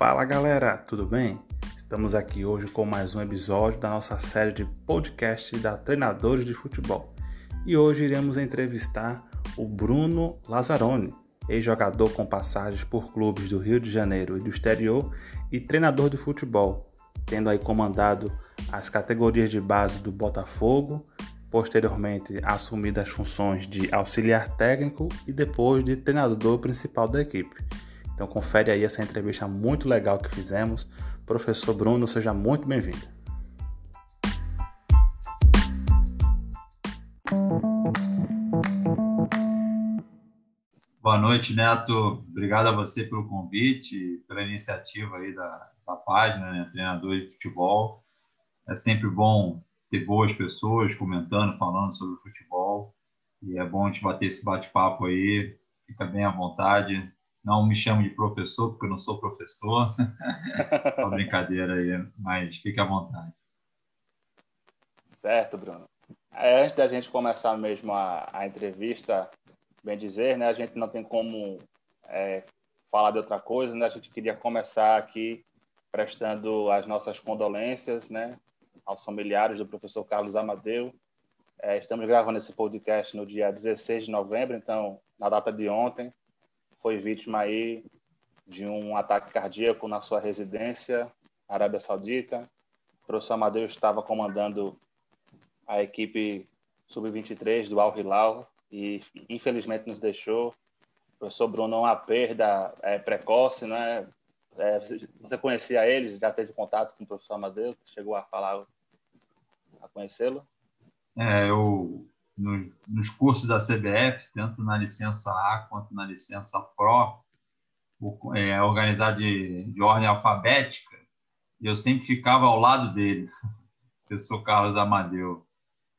Fala galera, tudo bem? Estamos aqui hoje com mais um episódio da nossa série de podcast da Treinadores de Futebol. E hoje iremos entrevistar o Bruno Lazzaroni, ex-jogador com passagens por clubes do Rio de Janeiro e do exterior e treinador de futebol, tendo aí comandado as categorias de base do Botafogo, posteriormente assumido as funções de auxiliar técnico e depois de treinador principal da equipe. Então confere aí essa entrevista muito legal que fizemos. Professor Bruno, seja muito bem-vindo. Boa noite, Neto. Obrigado a você pelo convite, pela iniciativa aí da, da página, né? Treinador de Futebol. É sempre bom ter boas pessoas comentando, falando sobre futebol. E é bom gente bater esse bate-papo aí. Fica bem à vontade. Não me chame de professor, porque eu não sou professor. Só brincadeira aí, mas fique à vontade. Certo, Bruno. É, antes da gente começar mesmo a, a, entrevista, bem dizer, né, a gente não tem como é, falar de outra coisa, né? A gente queria começar aqui prestando as nossas condolências, né, aos familiares do professor Carlos Amadeu. É, estamos gravando esse podcast no dia 16 de novembro, então, na data de ontem, foi vítima aí de um ataque cardíaco na sua residência, Arábia Saudita. O professor Amadeu estava comandando a equipe sub-23 do Al Hilal e infelizmente nos deixou. O professor Bruno, uma perda é, precoce, né? É, você conhecia ele? Já teve contato com o professor Amadeu? Chegou a falar, a conhecê-lo? É, eu nos, nos cursos da CBF, tanto na licença A quanto na licença Pro, é, organizado de, de ordem alfabética, e eu sempre ficava ao lado dele, professor Carlos Amadeu.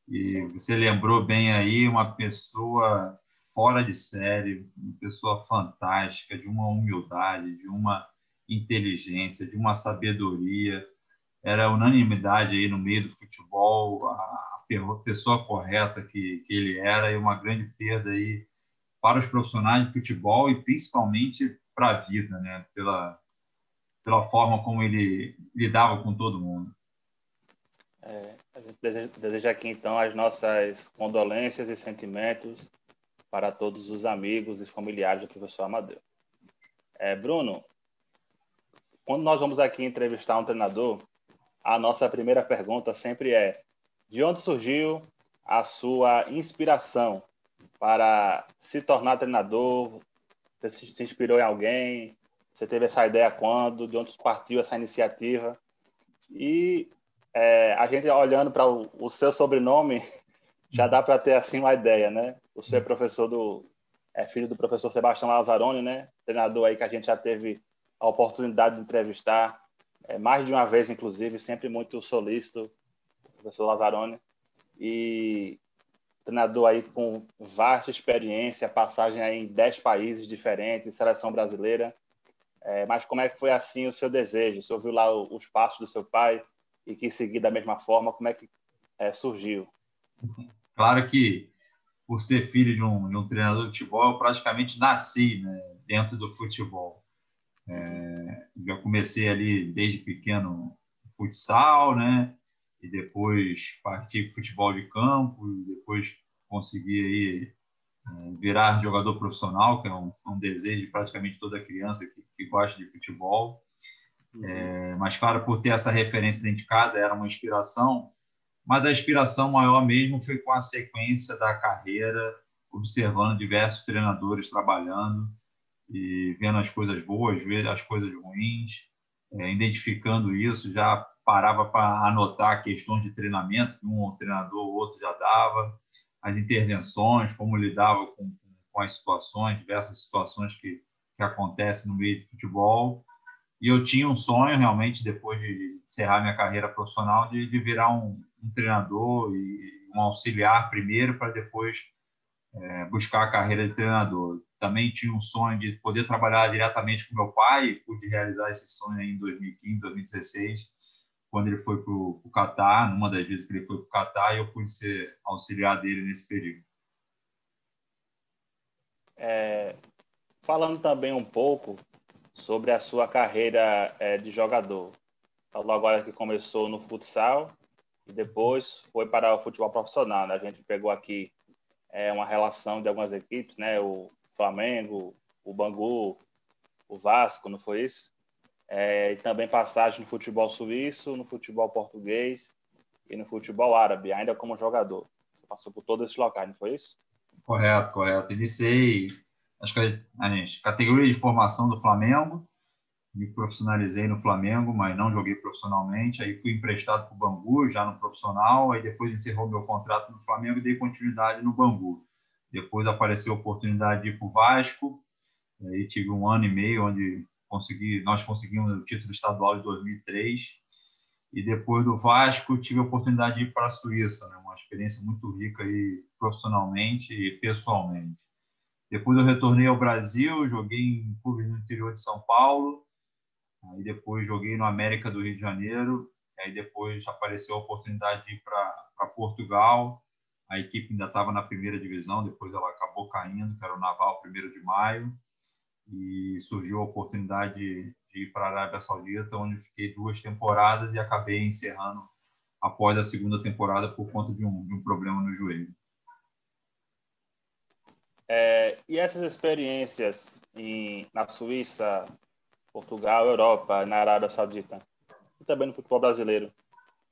E você lembrou bem aí, uma pessoa fora de série, uma pessoa fantástica, de uma humildade, de uma inteligência, de uma sabedoria. Era unanimidade aí no meio do futebol, a, pessoa correta que, que ele era e uma grande perda aí para os profissionais de futebol e principalmente para a vida, né? Pela pela forma como ele lidava com todo mundo. É, a gente deseja aqui então as nossas condolências e sentimentos para todos os amigos e familiares do professor Amadeu. É, Bruno, quando nós vamos aqui entrevistar um treinador, a nossa primeira pergunta sempre é: de onde surgiu a sua inspiração para se tornar treinador? Você se inspirou em alguém? Você teve essa ideia quando? De onde partiu essa iniciativa? E é, a gente olhando para o, o, seu sobrenome, já dá para ter assim uma ideia, né? Senhor é professor do é filho do professor Sebastião Lazzaroni, né? Treinador aí que a gente já teve a oportunidade de entrevistar é, mais de uma vez, inclusive, sempre muito solícito professor Lazzaroni, e treinador aí com vasta experiência, passagem aí em 10 países diferentes, seleção brasileira. É, mas como é que foi assim o seu desejo? Você ouviu lá os passos do seu pai e quis seguir da mesma forma? Como é que é, surgiu? Claro que, por ser filho de um, de um treinador de futebol, eu praticamente nasci né, dentro do futebol. É, já comecei ali desde pequeno futsal, né? E depois partir para futebol de campo e depois conseguir aí é, virar jogador profissional, que é um, um, desejo de praticamente toda criança que, que gosta de futebol. Uhum. É, mas, claro, por ter essa referência dentro de casa, era uma inspiração, mas a inspiração maior mesmo foi com a sequência da carreira, observando diversos treinadores trabalhando e vendo as coisas boas, vendo as coisas ruins, é, identificando isso, já parava para anotar questões de treinamento que um treinador ou outro já dava, as intervenções, como lidava com, com as situações, diversas situações que, que acontecem no meio de futebol. E eu tinha um sonho, realmente, depois de encerrar minha carreira profissional, de, de virar um, um, treinador e um auxiliar primeiro, para depois é, buscar a carreira de treinador. Também tinha um sonho de poder trabalhar diretamente com meu pai, pude realizar esse sonho em 2015, 2016 quando ele foi para o Catar, numa das vezes que ele foi para o Catar, eu pude ser auxiliar dele nesse período. É, falando também um pouco sobre a sua carreira é, de jogador. Falou agora que começou no futsal e depois foi para o futebol profissional. Né? A gente pegou aqui é, uma relação de algumas equipes, né? O Flamengo, o Bangu, o Vasco, não foi isso? É, e também passagem no futebol suíço, no futebol português e no futebol árabe, ainda como jogador. Você passou por todos esses locais, não foi isso? Correto, correto. Iniciei a, gente, categoria de formação do Flamengo, me profissionalizei no Flamengo, mas não joguei profissionalmente. Aí fui emprestado para o Bangu, já no profissional. Aí depois encerrou meu contrato no Flamengo e dei continuidade no Bangu. Depois apareceu a oportunidade de ir para o Vasco. Aí tive um ano e meio onde consegui, nós conseguimos o título estadual de 2003. E depois do Vasco tive a oportunidade de ir para a Suíça, né? uma experiência muito rica aí profissionalmente e pessoalmente. Depois eu retornei ao Brasil, joguei em clubes no interior de São Paulo, aí depois joguei no América do Rio de Janeiro, aí depois apareceu a oportunidade de ir para Portugal, a equipe ainda estava na primeira divisão, depois ela acabou caindo, que era o Naval, primeiro de maio, e surgiu a oportunidade de, ir para a Arábia Saudita, onde fiquei duas temporadas e acabei encerrando após a segunda temporada por conta de um, de um problema no joelho. É, e essas experiências em, na Suíça, Portugal, Europa, na Arábia Saudita e também no futebol brasileiro,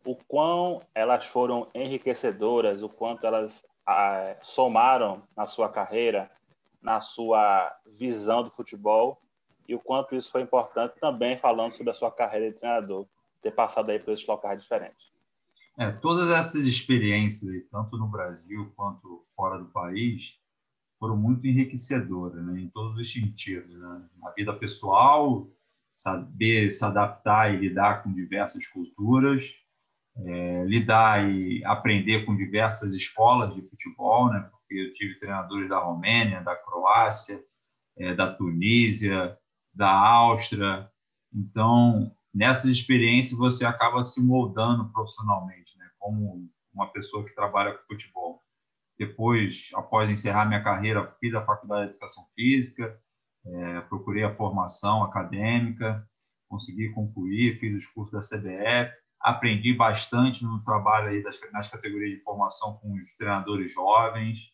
o quão elas foram enriquecedoras, o quanto elas ah, somaram na sua carreira, na sua visão do futebol e o quanto isso foi importante também falando sobre a sua carreira de treinador, ter passado aí por esses locais diferentes. É, todas essas experiências, tanto no Brasil quanto fora do país, foram muito enriquecedoras, né, em todos os sentidos. Né? Na vida pessoal, saber se adaptar e lidar com diversas culturas, é, lidar e aprender com diversas escolas de futebol, né? Eu tive treinadores da Romênia, da Croácia, é, da Tunísia, da Áustria. Então, nessas experiências, você acaba se moldando profissionalmente, né? como uma pessoa que trabalha com futebol. Depois, após encerrar minha carreira, fiz a faculdade de Educação Física, é, procurei a formação acadêmica, consegui concluir, fiz os cursos da CBF, aprendi bastante no trabalho aí das, nas categorias de formação com os treinadores jovens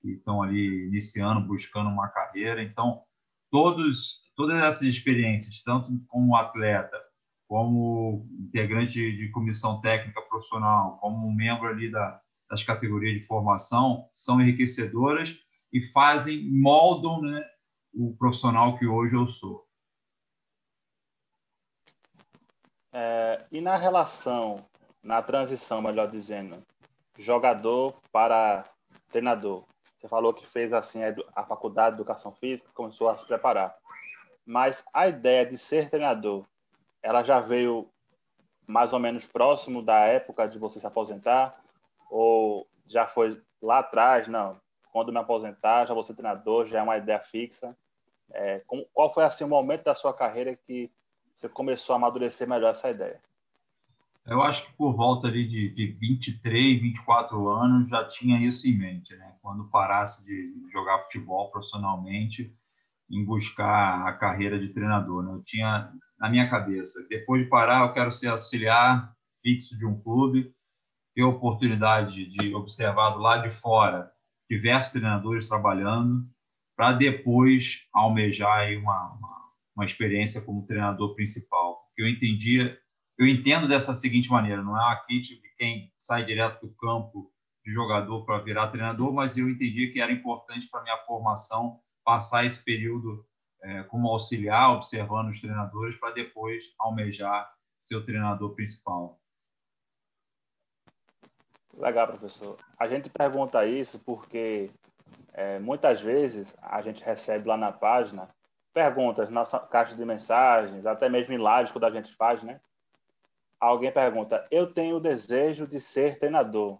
que estão ali iniciando, buscando uma carreira. Então, todos, todas essas experiências, tanto como atleta, como integrante de, de comissão técnica profissional, como membro ali da, das categorias de formação são enriquecedoras e fazem, moldam né, o profissional que hoje eu sou. É, e na relação, na transição, melhor dizendo, jogador para treinador, você falou que fez assim a faculdade de educação física, começou a se preparar. Mas a ideia de ser treinador, ela já veio mais ou menos próximo da época de você se aposentar? Ou já foi lá atrás? Não. Quando me aposentar, já vou ser treinador, já é uma ideia fixa. É, qual foi assim o momento da sua carreira que você começou a amadurecer melhor essa ideia? Eu acho que por volta ali de, de 23, 24 anos já tinha isso em mente, né? Quando parasse de jogar futebol profissionalmente, em buscar a carreira de treinador, né? Eu tinha na minha cabeça, depois de parar, eu quero ser auxiliar fixo de um clube ter a oportunidade de observar do lado de fora diversos treinadores trabalhando, para depois almejar uma, uma, uma, experiência como treinador principal. Eu entendia, eu entendo dessa seguinte maneira: não é uma crítica de quem sai direto do campo de jogador para virar treinador, mas eu entendi que era importante para minha formação passar esse período é, como auxiliar, observando os treinadores, para depois almejar ser o treinador principal. Legal, professor. A gente pergunta isso porque é, muitas vezes a gente recebe lá na página perguntas, nossa caixa de mensagens, até mesmo em lives quando a gente faz, né? Alguém pergunta: Eu tenho o desejo de ser treinador.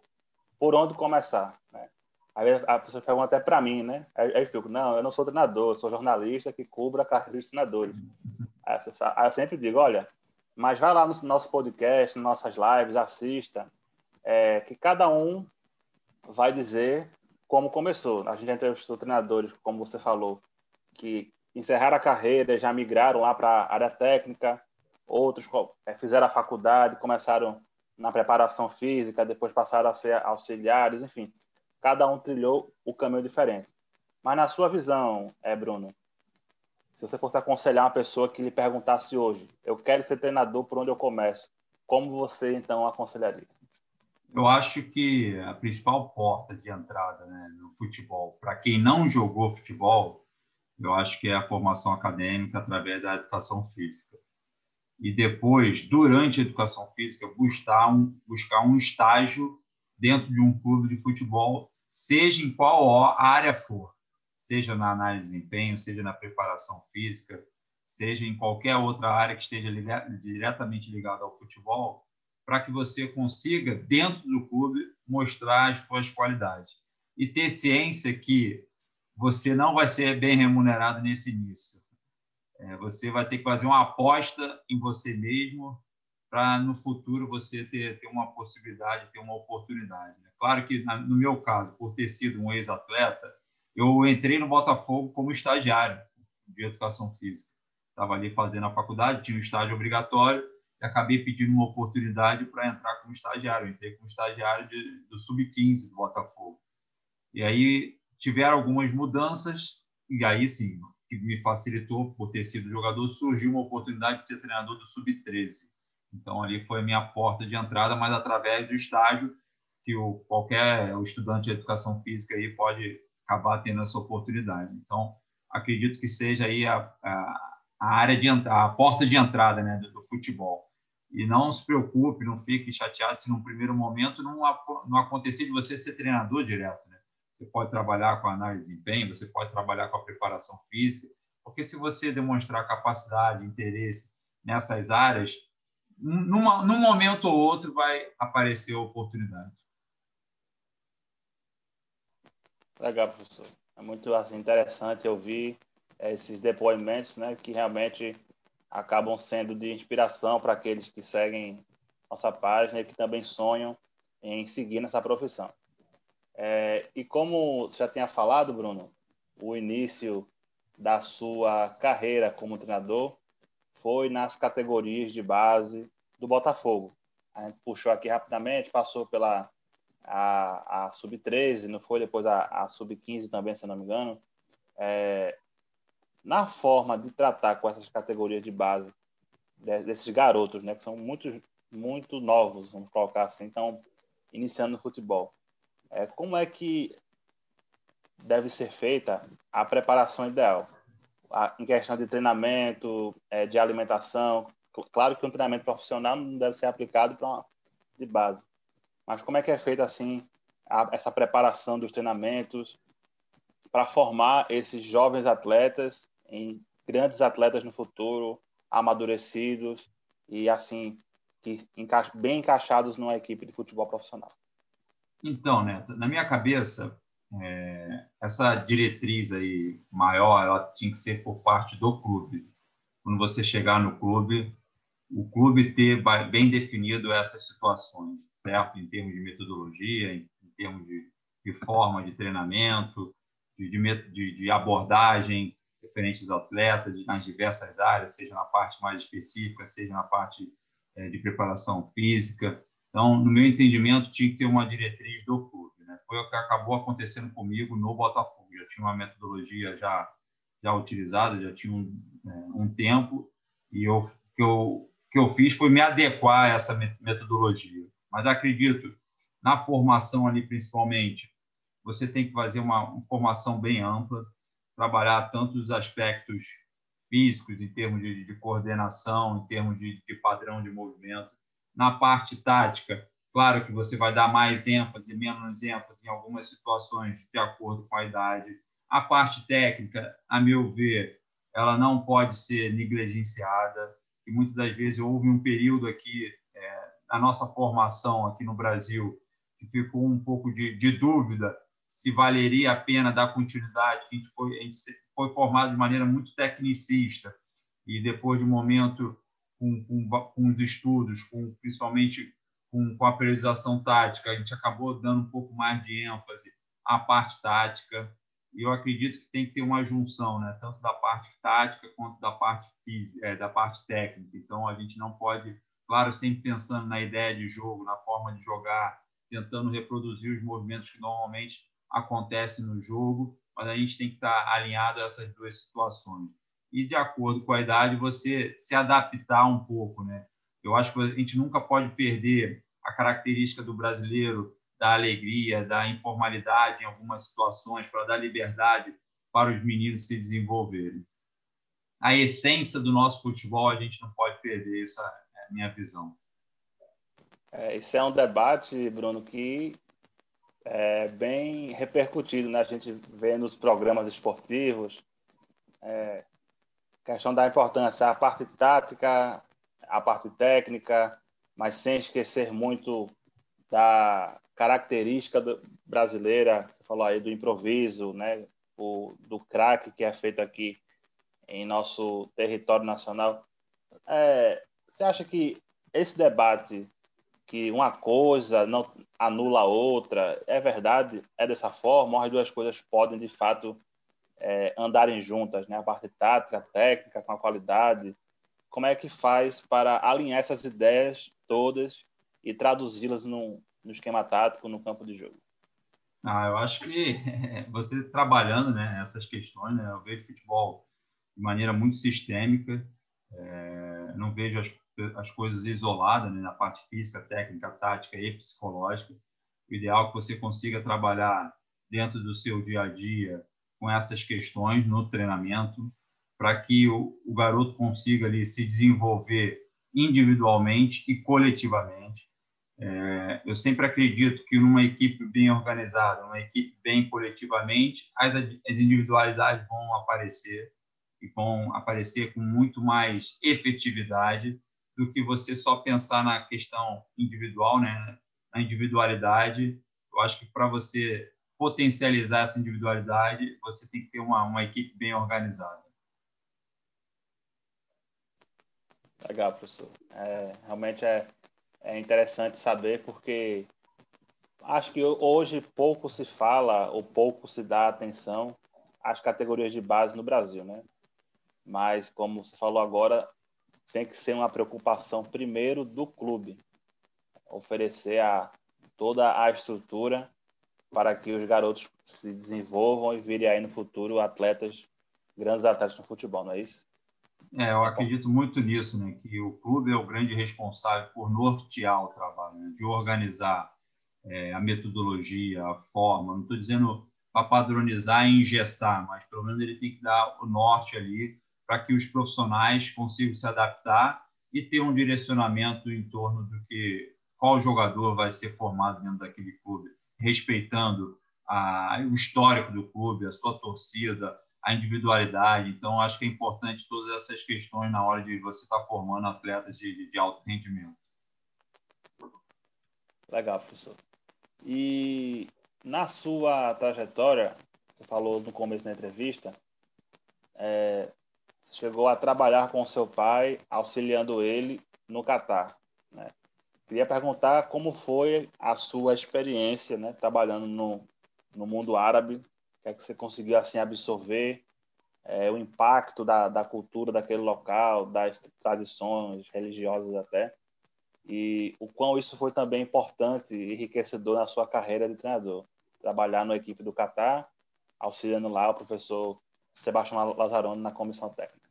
Por onde começar? Né? Aí a pessoa pergunta até para mim, né? Aí eu fico: Não, eu não sou treinador, eu sou jornalista que cubra a carreira dos treinadores. Aí eu sempre digo: Olha, mas vai lá no nosso podcast, nas nossas lives, assista é, que cada um vai dizer como começou. A gente entrevistou treinadores, como você falou, que encerraram a carreira, já migraram lá para a área técnica, outros é, fizeram a faculdade, começaram na preparação física, depois passaram a ser auxiliares, enfim, cada um trilhou o caminho diferente. Mas na sua visão, é Bruno, se você fosse aconselhar uma pessoa que lhe perguntasse hoje, eu quero ser treinador, por onde eu começo? Como você então aconselharia? Eu acho que a principal porta de entrada né, no futebol, para quem não jogou futebol, eu acho que é a formação acadêmica através da educação física. E depois, durante a educação física, buscar um, buscar um estágio dentro de um clube de futebol, seja em qual área for, seja na análise de desempenho, seja na preparação física, seja em qualquer outra área que esteja diretamente ligada ao futebol, para que você consiga, dentro do clube, mostrar as suas qualidades. E ter ciência que você não vai ser bem remunerado nesse início. É, você vai ter que fazer uma aposta em você mesmo para, no futuro, você ter, ter uma possibilidade, ter uma oportunidade. Né? Claro que, no meu caso, por ter sido um ex-atleta, eu entrei no Botafogo como estagiário de educação física. Estava ali fazendo a faculdade, tinha um estágio obrigatório, e acabei pedindo uma oportunidade para entrar como estagiário. entrei como estagiário de, do Sub-15 do Botafogo. E aí tiveram algumas mudanças, e aí sim, que me facilitou por ter sido jogador, surgiu uma oportunidade de ser treinador do Sub-13. Então, ali foi a minha porta de entrada, mas através do estágio que o, qualquer o estudante de educação física aí pode acabar tendo essa oportunidade. Então, acredito que seja aí a, a, a área de a porta de entrada né, do, do futebol. E não se preocupe, não fique chateado se no primeiro momento não, não acontecer de você ser treinador direto. Né? Você pode trabalhar com análise de desempenho, você pode trabalhar com a preparação física, porque se você demonstrar capacidade, interesse nessas áreas, numa, num momento ou outro vai aparecer a oportunidade. Legal, professor. É muito assim, interessante ouvir esses depoimentos, né, que realmente acabam sendo de inspiração para aqueles que seguem nossa página e que também sonham em seguir nessa profissão. É, e como você já tinha falado, Bruno, o início da sua carreira como treinador foi nas categorias de base do Botafogo. A gente puxou aqui rapidamente, passou pela a, a sub-13, não foi depois a, a sub-15 também, se não me engano. É, na forma de tratar com essas categorias de base desses garotos, né, que são muito, muito novos, vamos colocar assim, então iniciando no futebol. É, como é que deve ser feita a preparação ideal? A, em questão de treinamento, é, de alimentação, claro que um treinamento profissional não deve ser aplicado para de base, mas como é que é feita assim a, essa preparação dos treinamentos para formar esses jovens atletas em grandes atletas no futuro, amadurecidos e assim que bem encaixados numa equipe de futebol profissional. Então, Neto, na minha cabeça, é, essa diretriz aí maior, ela tinha que ser por parte do clube. Quando você chegar no clube, o clube ter bem definido essas situações, certo? Em termos de metodologia, em, termos de, de forma de treinamento, de, de, de abordagem, diferentes atletas nas diversas áreas, seja na parte mais específica, seja na parte é, de preparação física. Então, no meu entendimento, tinha que ter uma diretriz do clube. Né? Foi o que acabou acontecendo comigo no Botafogo. Já tinha uma metodologia já já utilizada, já tinha um, é, um tempo, e eu que eu que eu fiz foi me adequar a essa metodologia. Mas acredito na formação ali principalmente, você tem que fazer uma, uma formação bem ampla, trabalhar tanto os aspectos físicos, em termos de, de coordenação, em termos de, de, padrão de movimento. Na parte tática, claro que você vai dar mais ênfase, menos ênfase em algumas situações, de acordo com a idade. A parte técnica, a meu ver, ela não pode ser negligenciada. E muitas das vezes houve um período aqui, é, na nossa formação aqui no Brasil, que ficou um pouco de, de dúvida se valeria a pena dar continuidade. A gente foi, a gente foi formado de maneira muito tecnicista e depois de um momento com, com, com os estudos, com, principalmente com, com a periodização tática, a gente acabou dando um pouco mais de ênfase à parte tática e eu acredito que tem que ter uma junção, né? tanto da parte tática quanto da parte, é, da parte técnica. Então, a gente não pode, claro, sempre pensando na ideia de jogo, na forma de jogar, tentando reproduzir os movimentos que normalmente acontecem no jogo, mas a gente tem que estar alinhado a essas duas situações. E, de acordo com a idade, você se adaptar um pouco. Né? Eu acho que a gente nunca pode perder a característica do brasileiro da alegria, da informalidade em algumas situações, para dar liberdade para os meninos se desenvolverem. A essência do nosso futebol a gente não pode perder, essa é a minha visão. É, isso é um debate, Bruno, que é bem repercutido, né? A gente vê nos programas esportivos é, questão da importância, a parte tática, a parte técnica, mas sem esquecer muito da característica do, brasileira, você falou aí do improviso, né? O, do craque que é feito aqui em nosso território nacional. É, você acha que esse debate, que uma coisa não anula a outra, é verdade? É dessa forma? Ou as duas coisas podem, de fato, é, andarem juntas, né? A parte tática, técnica, com a qualidade. Como é que faz para alinhar essas ideias todas e traduzi-las num, no esquema tático, no campo de jogo? Ah, eu acho que você trabalhando né, essas questões, né, eu vejo futebol de maneira muito sistêmica, é, não vejo as, as coisas isoladas né, na parte física, técnica, tática e psicológica. O ideal é que você consiga trabalhar dentro do seu dia a dia com essas questões no treinamento, para que o, o garoto consiga ali se desenvolver individualmente e coletivamente é, eu sempre acredito que numa equipe bem organizada, uma equipe bem coletivamente, as, as individualidades vão aparecer e vão aparecer com muito mais efetividade do que você só pensar na questão individual, né? na individualidade. Eu acho que para você potencializar essa individualidade, você tem que ter uma, uma equipe bem organizada. Legal, professor. É, realmente é é interessante saber porque acho que hoje pouco se fala ou pouco se dá atenção às categorias de base no Brasil, né? Mas como você falou agora, tem que ser uma preocupação primeiro do clube oferecer a toda a estrutura para que os garotos se desenvolvam e virem aí no futuro atletas, grandes atletas no futebol, não é isso? É, eu acredito muito nisso, né? Que o clube é o grande responsável por nortear o trabalho, né? de organizar é, a metodologia, a forma. Não estou dizendo para padronizar e engessar, mas pelo menos ele tem que dar o norte ali para que os profissionais consigam se adaptar e ter um direcionamento em torno do que qual jogador vai ser formado dentro daquele clube, respeitando a, o histórico do clube, a sua torcida, a individualidade. Então, acho que é importante todas essas questões na hora de você estar tá formando atletas de, de alto rendimento. Legal, professor. E na sua trajetória, você falou no começo da entrevista, é, chegou a trabalhar com seu pai, auxiliando ele no Catar. Né? Queria perguntar como foi a sua experiência né, trabalhando no, no mundo árabe que é que você conseguiu assim absorver é, o impacto da, da cultura daquele local, das tradições religiosas até, e o quão isso foi também importante e enriquecedor na sua carreira de treinador. Trabalhar na equipe do Catar, auxiliando lá o professor Sebastião Lazzaroni na comissão técnica.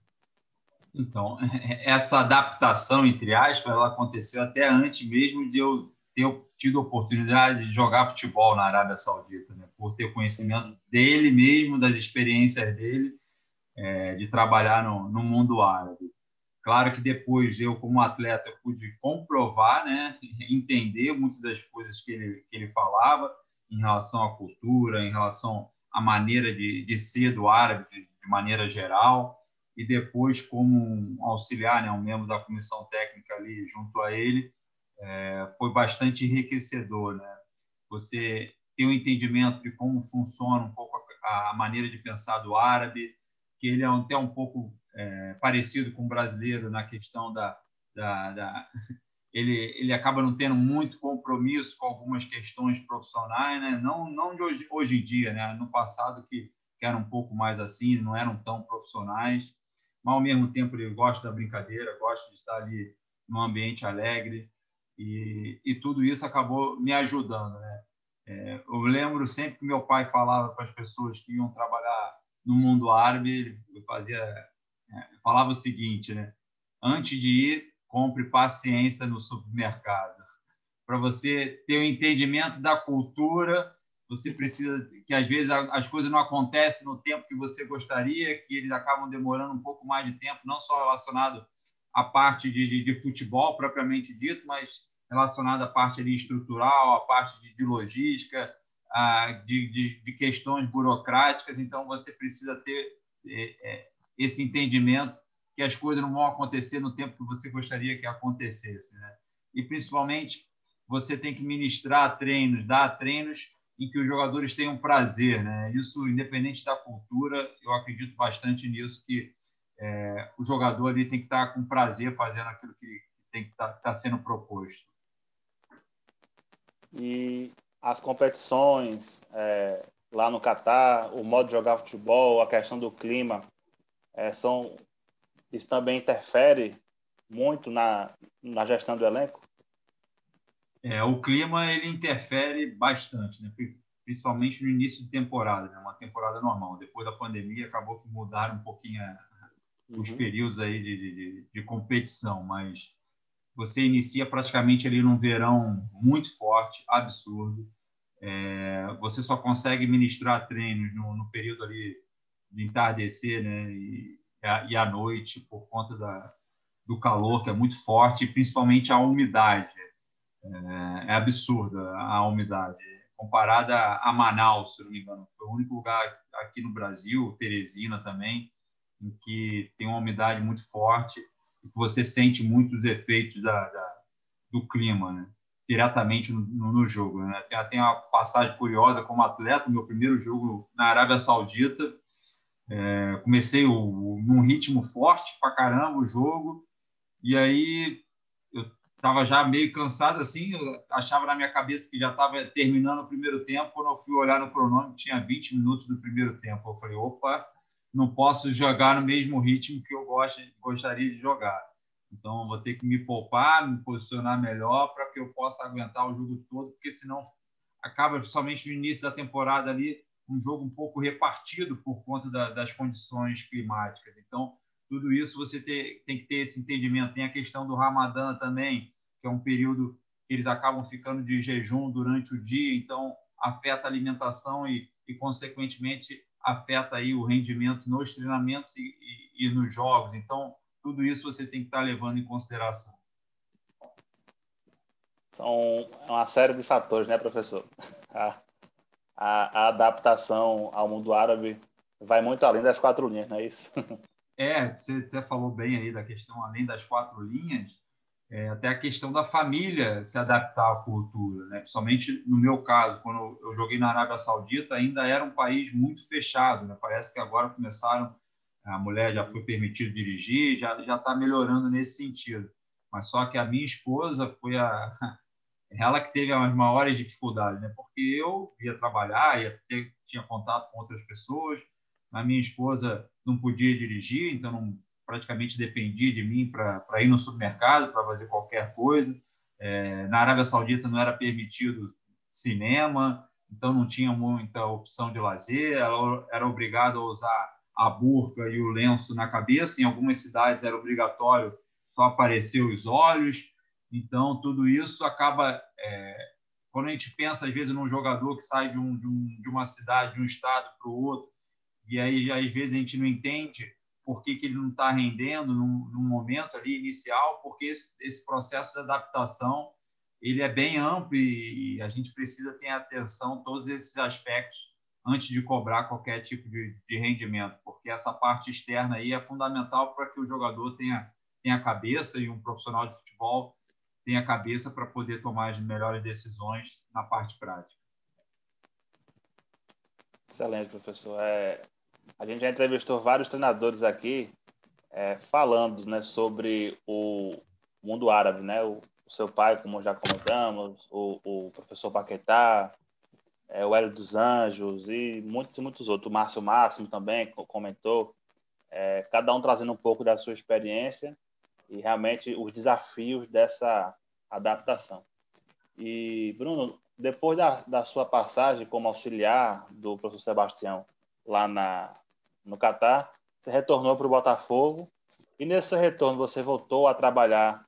Então, essa adaptação, entre aspas, ela aconteceu até antes mesmo de eu ter tido a oportunidade de jogar futebol na Arábia Saudita, né? por ter conhecimento dele mesmo, das experiências dele, é, de trabalhar no, no, mundo árabe. Claro que depois eu, como atleta, pude comprovar, né? entender muitas das coisas que ele, que ele falava em relação à cultura, em relação à maneira de, de ser do árabe de, de maneira geral, e depois como um auxiliar, né? um membro da comissão técnica ali junto a ele, é, foi bastante enriquecedor, né? Você ter um entendimento de como funciona um pouco a, a maneira de pensar do árabe, que ele é até um pouco é, parecido com o brasileiro na questão da, da, da ele, ele acaba não tendo muito compromisso com algumas questões profissionais, né? não, não de hoje, hoje em dia, né? no passado que que um pouco mais assim, não eram tão profissionais, mas ao mesmo tempo ele gosta da brincadeira, gosta de estar ali num ambiente alegre e, e tudo isso acabou me ajudando, né? É, eu lembro sempre que meu pai falava para as pessoas que iam trabalhar no mundo árabe, ele fazia, é, falava o seguinte, né? Antes de ir, compre paciência no supermercado. Para você ter o um entendimento da cultura, você precisa que às vezes as coisas não acontecem no tempo que você gostaria, que eles acabam demorando um pouco mais de tempo, não só relacionado à parte de, de, de futebol propriamente dito, mas relacionada à parte ali estrutural, à parte de, de logística, a, de, de, de, questões burocráticas. Então, você precisa ter é, é, esse entendimento que as coisas não vão acontecer no tempo que você gostaria que acontecesse. Né? E, principalmente, você tem que ministrar treinos, dar treinos em que os jogadores tenham prazer. Né? Isso, independente da cultura, eu acredito bastante nisso, que é, o jogador ali tem que estar com prazer fazendo aquilo que tem que estar, estar sendo proposto e as competições é, lá no Catar, o modo de jogar futebol, a questão do clima, é, são isso também interfere muito na, na gestão do elenco? É, o clima ele interfere bastante, né? principalmente no início de temporada, né? uma temporada normal. Depois da pandemia acabou que mudaram um pouquinho a, os uhum. períodos aí de, de, de, competição, mas você inicia praticamente ali num verão muito forte, absurdo. É, você só consegue ministrar treinos no, no, período ali de entardecer, né? E, e à noite por conta da, do calor que é muito forte, e principalmente a umidade. É, é absurda a umidade comparada a Manaus, se não me engano. Foi o único lugar aqui no Brasil, Teresina também, em que tem uma umidade muito forte você sente muitos efeitos da, da do clima, né? diretamente no, no, jogo. Né? Tem, tem uma passagem curiosa como atleta, meu primeiro jogo na Arábia Saudita, é, comecei o, num ritmo forte para caramba o jogo, e aí estava já meio cansado assim, eu achava na minha cabeça que já estava terminando o primeiro tempo, quando eu fui olhar no cronômetro tinha 20 minutos do primeiro tempo. Eu falei, opa, não posso jogar no mesmo ritmo que eu gosto, gostaria de jogar. Então, vou ter que me poupar, me posicionar melhor para que eu possa aguentar o jogo todo, porque senão acaba, somente no início da temporada ali, um jogo um pouco repartido por conta da, das condições climáticas. Então, tudo isso você ter, tem que ter esse entendimento. Tem a questão do Ramadã também, que é um período que eles acabam ficando de jejum durante o dia, então afeta a alimentação e, e consequentemente, afeta aí o rendimento nos treinamentos e, e, e, nos jogos. Então, tudo isso você tem que estar levando em consideração. São uma série de fatores, né, professor? A, a, a adaptação ao mundo árabe vai muito além das quatro linhas, não é isso? É, você, você falou bem aí da questão além das quatro linhas, é, até a questão da família se adaptar à cultura, né? Principalmente no meu caso, quando eu joguei na Arábia Saudita, ainda era um país muito fechado, né? Parece que agora começaram, a mulher já foi permitido dirigir, já já está melhorando nesse sentido. Mas só que a minha esposa foi a ela que teve as maiores dificuldades, né? Porque eu ia trabalhar, ia ter, tinha contato com outras pessoas, a minha esposa não podia dirigir, então não praticamente dependia de mim para ir no supermercado, para fazer qualquer coisa. É, na Arábia Saudita não era permitido cinema, então não tinha muita opção de lazer. Ela era obrigada a usar a burca e o lenço na cabeça. Em algumas cidades era obrigatório só aparecer os olhos. Então, tudo isso acaba. É, quando a gente pensa, às vezes, num jogador que sai de, um, de, um, de uma cidade, de um estado para o outro, e aí, às vezes, a gente não entende por que, que ele não está rendendo num, num, momento ali inicial, porque esse, esse, processo de adaptação ele é bem amplo e, e, a gente precisa ter atenção todos esses aspectos antes de cobrar qualquer tipo de, de rendimento, porque essa parte externa aí é fundamental para que o jogador tenha, tenha cabeça e um profissional de futebol tenha cabeça para poder tomar as melhores decisões na parte prática. Excelente, professor. É, a gente já entrevistou vários treinadores aqui é, falando né, sobre o mundo árabe, né? O, o, seu pai, como já comentamos, o, o professor Paquetá, é, o Hélio dos Anjos e muitos e muitos outros. O Márcio Máximo também comentou. É, cada um trazendo um pouco da sua experiência e realmente os desafios dessa adaptação. E, Bruno, depois da, da sua passagem como auxiliar do professor Sebastião lá na, no Catar, você retornou para o Botafogo e nesse retorno você voltou a trabalhar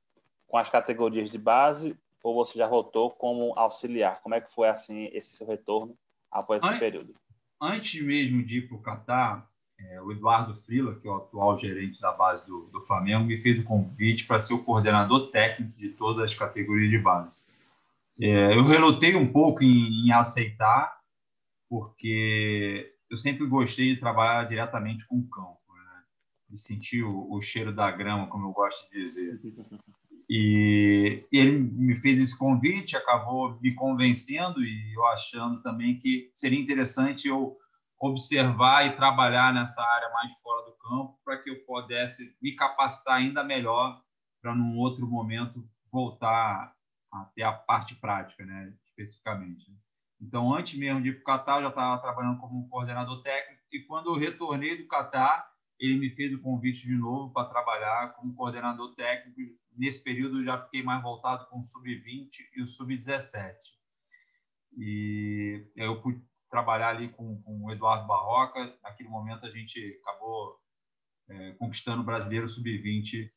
com as categorias de base ou você já voltou como auxiliar? Como é que foi assim esse seu retorno após esse período? Antes mesmo de ir para o Catar, é, o Eduardo Frila, que é o atual gerente da base do, do Flamengo, me fez o convite para ser o coordenador técnico de todas as categorias de base. É, eu relutei um pouco em, em, aceitar, porque eu sempre gostei de trabalhar diretamente com o campo, né? de sentir o, o cheiro da grama, como eu gosto de dizer. E, e, ele me fez esse convite, acabou me convencendo e eu achando também que seria interessante eu observar e trabalhar nessa área mais fora do campo para que eu pudesse me capacitar ainda melhor para num outro momento voltar até a parte prática, né, especificamente. Então, antes mesmo de ir para o Catar, eu já estava trabalhando como coordenador técnico e quando eu retornei do Catar, ele me fez o convite de novo para trabalhar como coordenador técnico. Nesse período, eu já fiquei mais voltado com o sub-20 e o sub-17. E eu pude trabalhar ali com, com o Eduardo Barroca. Naquele momento, a gente acabou é, conquistando o Brasileiro Sub-20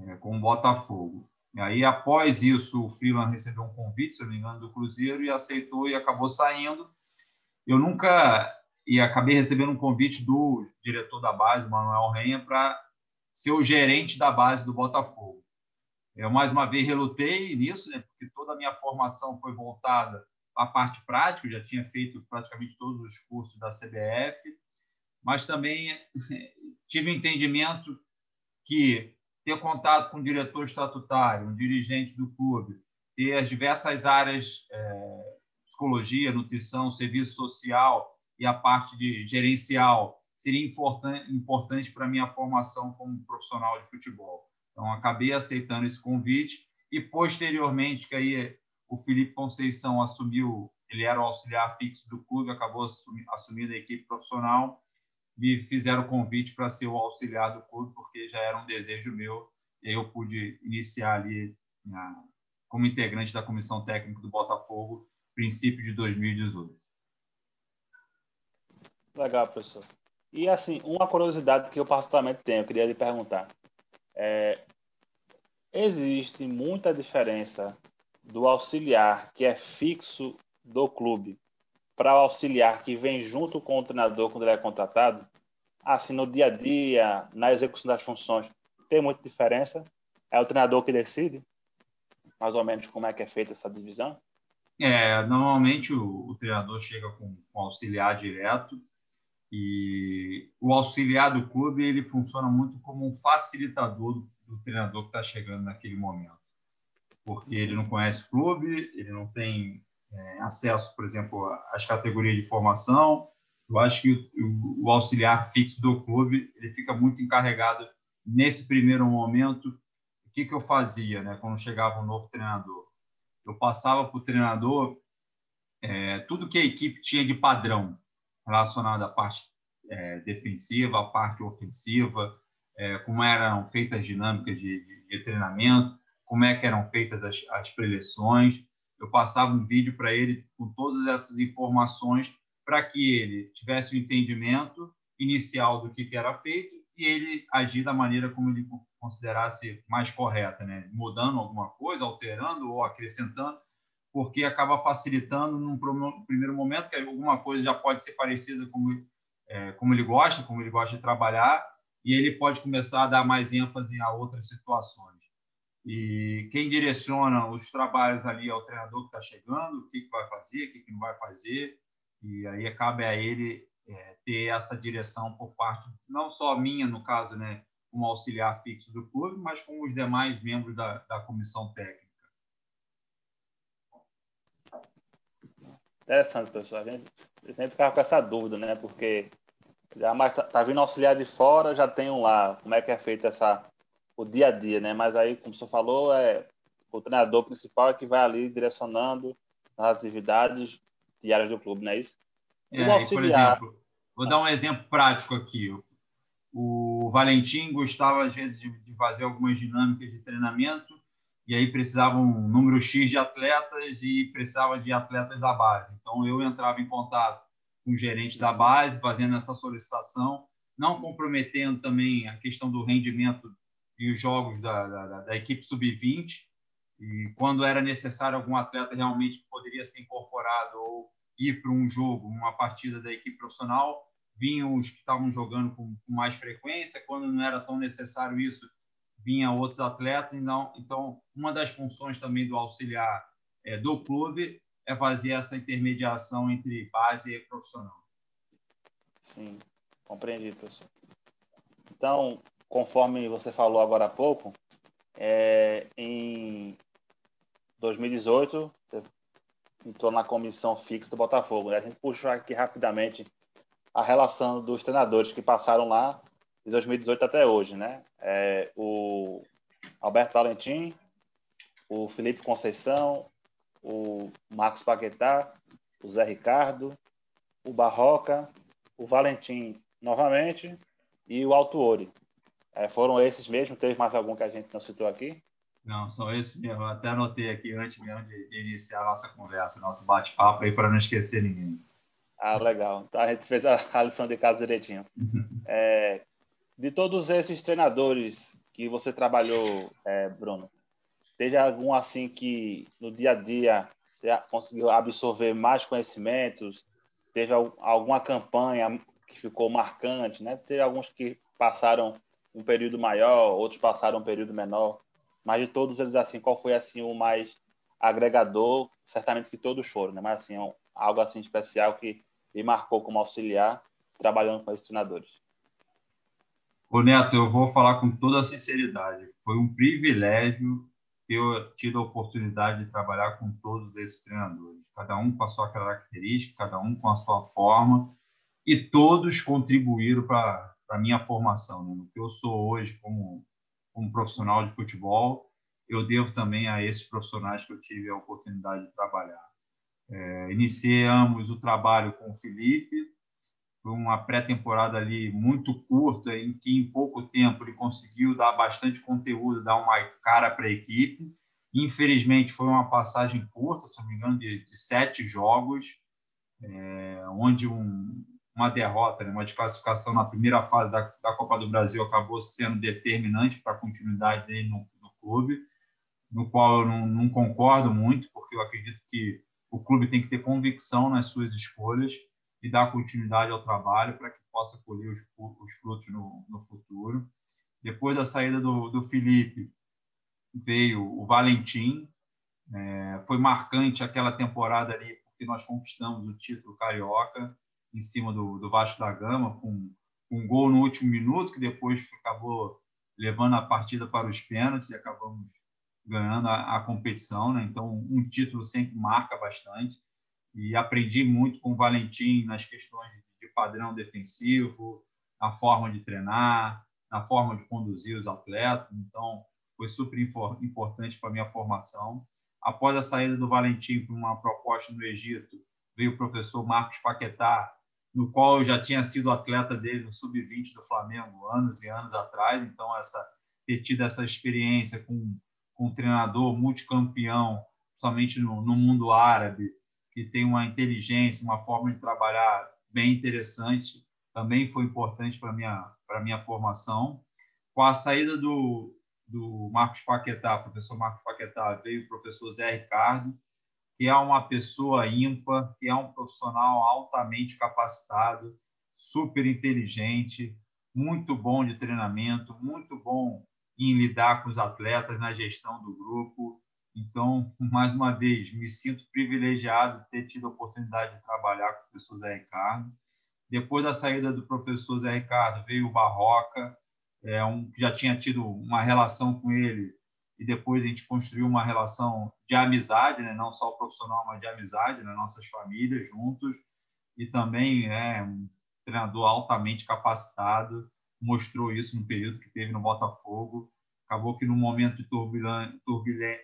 é, com o Botafogo. E aí, após isso, o Freeland recebeu um convite, se não me engano, do Cruzeiro e aceitou e acabou saindo. Eu nunca e acabei recebendo um convite do diretor da base, Manuel Renha, para ser o gerente da base do Botafogo. Eu, mais uma vez, relutei nisso, né, porque toda a minha formação foi voltada à parte prática, eu já tinha feito praticamente todos os cursos da CBF, mas também tive o entendimento que ter contato com o diretor estatutário, um dirigente do clube, ter as diversas áreas, é, psicologia, nutrição, serviço social, e a parte de gerencial seria importante, para a minha formação como profissional de futebol. Então, acabei aceitando esse convite e, posteriormente, que aí o Felipe Conceição assumiu, ele era o auxiliar fixo do clube, acabou assumindo a equipe profissional, me fizeram o convite para ser o auxiliar do clube, porque já era um desejo meu, e eu pude iniciar ali na, como integrante da comissão técnica do Botafogo, princípio de 2018. Legal, professor. E assim, uma curiosidade que eu particularmente tenho, eu queria lhe perguntar. É, existe muita diferença do auxiliar que é fixo do clube para o auxiliar que vem junto com o treinador quando ele é contratado? Assim, no dia a dia, na execução das funções, tem muita diferença? É o treinador que decide? Mais ou menos como é que é feita essa divisão? É, normalmente o, o treinador chega com, com auxiliar direto e o auxiliar do clube ele funciona muito como um facilitador do, do treinador que está chegando naquele momento, porque ele não conhece o clube, ele não tem é, acesso, por exemplo, às categorias de formação. Eu acho que o, o, auxiliar fixo do clube ele fica muito encarregado nesse primeiro momento. O que, que eu fazia, né, quando chegava um novo treinador? Eu passava para o treinador é, tudo que a equipe tinha de padrão relacionado à parte é, defensiva, à parte ofensiva, é, como eram feitas as dinâmicas de, de, de, treinamento, como é que eram feitas as, as preleções. Eu passava um vídeo para ele com todas essas informações para que ele tivesse o um entendimento inicial do que, que era feito e ele agir da maneira como ele considerasse mais correta, né? mudando alguma coisa, alterando ou acrescentando, porque acaba facilitando num primeiro momento que alguma coisa já pode ser parecida como, é, como ele gosta, como ele gosta de trabalhar, e ele pode começar a dar mais ênfase a outras situações. E quem direciona os trabalhos ali é treinador que está chegando, o que, que vai fazer, o que, que não vai fazer, e aí cabe a ele é, ter essa direção por parte, não só minha, no caso, né, como auxiliar fixo do clube, mas com os demais membros da, da comissão técnica. Interessante, pessoal. A gente, sempre ficava com essa dúvida, né? Porque já mais tá, vindo auxiliar de fora, já tem um lá. Como é que é feito essa o dia a dia, né? Mas aí, como senhor falou, é o treinador principal é que vai ali direcionando as atividades diárias do clube, não é isso? É, por exemplo, vou dar um exemplo prático aqui. O Valentim gostava, às vezes, de, de fazer algumas dinâmicas de treinamento e aí precisava um número X de atletas e precisava de atletas da base. Então, eu entrava em contato com o gerente da base, fazendo essa solicitação, não comprometendo também a questão do rendimento e os jogos da, da, da equipe sub-20. E quando era necessário algum atleta realmente poderia ser incorporado ou ir para um jogo, uma partida da equipe profissional, vinham os que estavam jogando com, com mais frequência. Quando não era tão necessário isso, vinha outros atletas. Então, então uma das funções também do auxiliar é, do clube é fazer essa intermediação entre base e profissional. Sim, compreendi, professor. Então, conforme você falou agora há pouco, é, em 2018, você entrou na comissão fixa do Botafogo. Né? A gente puxou aqui rapidamente a relação dos treinadores que passaram lá de 2018 até hoje, né? É, o Alberto Valentim, o Felipe Conceição, o Marcos Paquetá, o Zé Ricardo, o Barroca, o Valentim novamente e o Altuori. É, foram esses mesmo? Teve mais algum que a gente não citou aqui? Não, são esses mesmo. Eu até anotei aqui antes mesmo de, de iniciar a nossa conversa, nosso bate-papo aí para não esquecer ninguém. Ah, legal. Então a gente fez a, a lição de casa direitinho. É, de todos esses treinadores que você trabalhou, é, Bruno, teve algum assim que no dia a dia conseguiu absorver mais conhecimentos? Teve alguma campanha que ficou marcante, né? Teve alguns que passaram um período maior, outros passaram um período menor. Mas de todos eles assim, qual foi assim o mais agregador? Certamente que todos foram, né? Mas assim, algo assim especial que me marcou como auxiliar trabalhando com esses treinadores. Ô Neto, eu vou falar com toda a sinceridade. Foi um privilégio ter tido a oportunidade de trabalhar com todos esses treinadores, cada um com a sua característica, cada um com a sua forma, e todos contribuíram para a minha formação. Né? No que eu sou hoje como, como profissional de futebol, eu devo também a esses profissionais que eu tive a oportunidade de trabalhar. É, iniciamos o trabalho com o Felipe, foi uma pré-temporada ali muito curta, em que em pouco tempo ele conseguiu dar bastante conteúdo, dar uma cara para a equipe. Infelizmente, foi uma passagem curta, se não me engano, de, de sete jogos, é, onde um, uma derrota, né, uma desclassificação na primeira fase da, da, Copa do Brasil acabou sendo determinante para a continuidade dele no, no, clube, no qual eu não, não concordo muito, porque eu acredito que o clube tem que ter convicção nas suas escolhas e dar continuidade ao trabalho para que possa colher os, os frutos no, no, futuro. Depois da saída do, do Felipe, veio o Valentim. É, foi marcante aquela temporada ali, porque nós conquistamos o título carioca em cima do, do Vasco da Gama, com, um gol no último minuto, que depois acabou levando a partida para os pênaltis e acabamos ganhando a, a competição. Né? Então, um título sempre marca bastante e aprendi muito com o Valentim nas questões de padrão defensivo, na forma de treinar, na forma de conduzir os atletas. Então, foi super importante para a minha formação. Após a saída do Valentim para uma proposta no Egito, veio o professor Marcos Paquetá, no qual eu já tinha sido atleta dele no sub-20 do Flamengo anos e anos atrás. Então, essa ter tido essa experiência com, com um treinador multicampeão, somente no, no mundo árabe, que tem uma inteligência, uma forma de trabalhar bem interessante, também foi importante para minha para minha formação. Com a saída do, do Marcos Paquetá, professor Marcos Paquetá, veio o professor Zé Ricardo, que é uma pessoa ímpar, que é um profissional altamente capacitado, super inteligente, muito bom de treinamento, muito bom em lidar com os atletas na gestão do grupo, então, mais uma vez, me sinto privilegiado de ter tido a oportunidade de trabalhar com o professor Zé Ricardo. Depois da saída do professor Zé Ricardo, veio o Barroca, é, um, já tinha tido uma relação com ele, e depois a gente construiu uma relação de amizade, né? não só profissional, mas de amizade, nas né? nossas famílias juntos. E também é um treinador altamente capacitado, mostrou isso no período que teve no Botafogo acabou que no momento de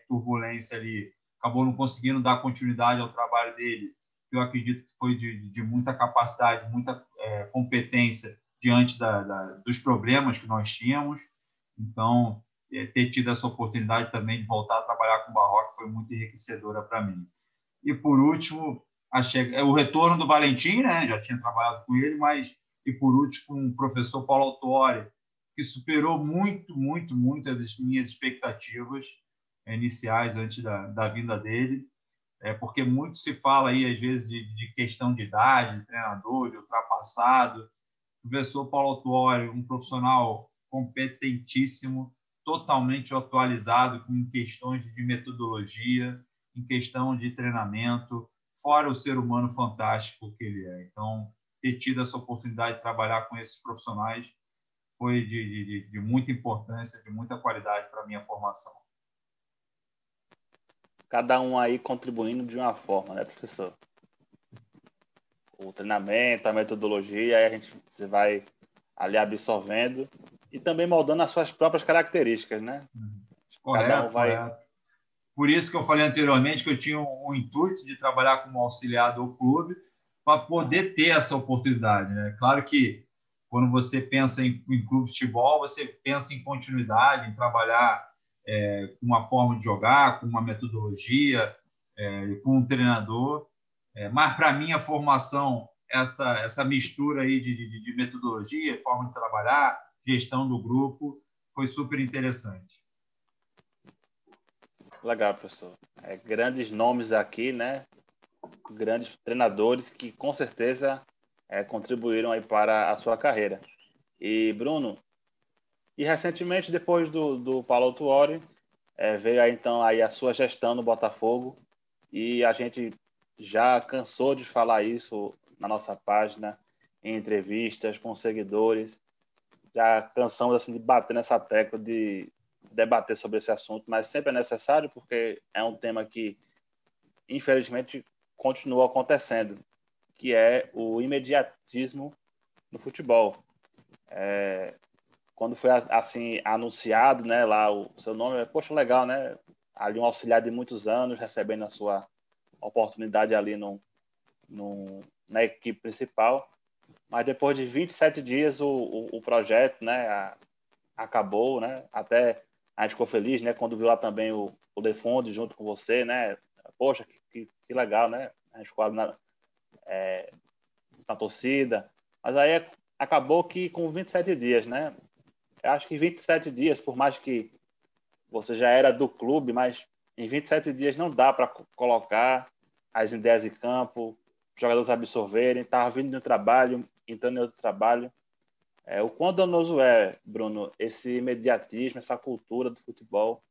turbulência ali, acabou não conseguindo dar continuidade ao trabalho dele eu acredito que foi de, de muita capacidade, muita é, competência diante da, da, dos problemas que nós tínhamos. Então, é, ter tido essa oportunidade também de voltar a trabalhar com o Barroco foi muito enriquecedora para mim. E, por último, che... É o retorno do Valentim, né? já tinha trabalhado com ele, mas, e por último, com o professor Paulo Autori, que superou muito, muito, muito as minhas expectativas iniciais antes da, da vinda dele é, porque muito se fala aí, às vezes, de, de questão de idade, de treinador, de ultrapassado. O professor Paulo Autuori, um profissional competentíssimo, totalmente atualizado com questões de metodologia, em questão de treinamento, fora o ser humano fantástico que ele é. Então, ter tido essa oportunidade de trabalhar com esses profissionais foi de, de, de muita importância, de muita qualidade para a minha formação cada um aí contribuindo de uma forma, né, professor? O treinamento, a metodologia, aí a gente você vai ali absorvendo e também moldando as suas próprias características, né? Correto, cada um vai... correto. Por isso que eu falei anteriormente que eu tinha o intuito de trabalhar como auxiliar do clube para poder ter essa oportunidade, né? Claro que quando você pensa em, em clube de futebol, você pensa em continuidade, em trabalhar é, com uma forma de jogar, com uma metodologia, é, com um treinador. É, mas, para mim, a formação, essa, essa mistura aí de, de, de metodologia, forma de trabalhar, gestão do grupo, foi super interessante. Legal, professor. É, grandes nomes aqui, né? Grandes treinadores que com certeza é, contribuíram aí para a sua carreira. E Bruno, e recentemente, depois do, do Paulo é, veio aí, então aí a sua gestão no Botafogo e a gente já cansou de falar isso na nossa página, em entrevistas com seguidores. Já cansamos assim, de bater nessa tecla, de debater sobre esse assunto, mas sempre é necessário porque é um tema que, infelizmente, continua acontecendo, que é o imediatismo no futebol. É, quando foi assim anunciado, né, lá o seu nome, poxa, legal, né? Ali um auxiliar de muitos anos recebendo a sua oportunidade ali no, no, na equipe principal. Mas depois de 27 dias o, o, o projeto, né, a, acabou, né? Até a gente ficou feliz, né, quando viu lá também o, o Defonde junto com você, né? Poxa, que, que legal, né? A gente ficou na, é, na torcida. Mas aí acabou que com 27 dias, né? eu acho que 27 dias, por mais que você já era do clube, mas em 27 dias não dá para colocar as ideias em campo, jogadores absorverem, estava vindo de um trabalho, entrando em outro trabalho. É, o quão danoso é, Bruno, esse imediatismo, essa cultura do futebol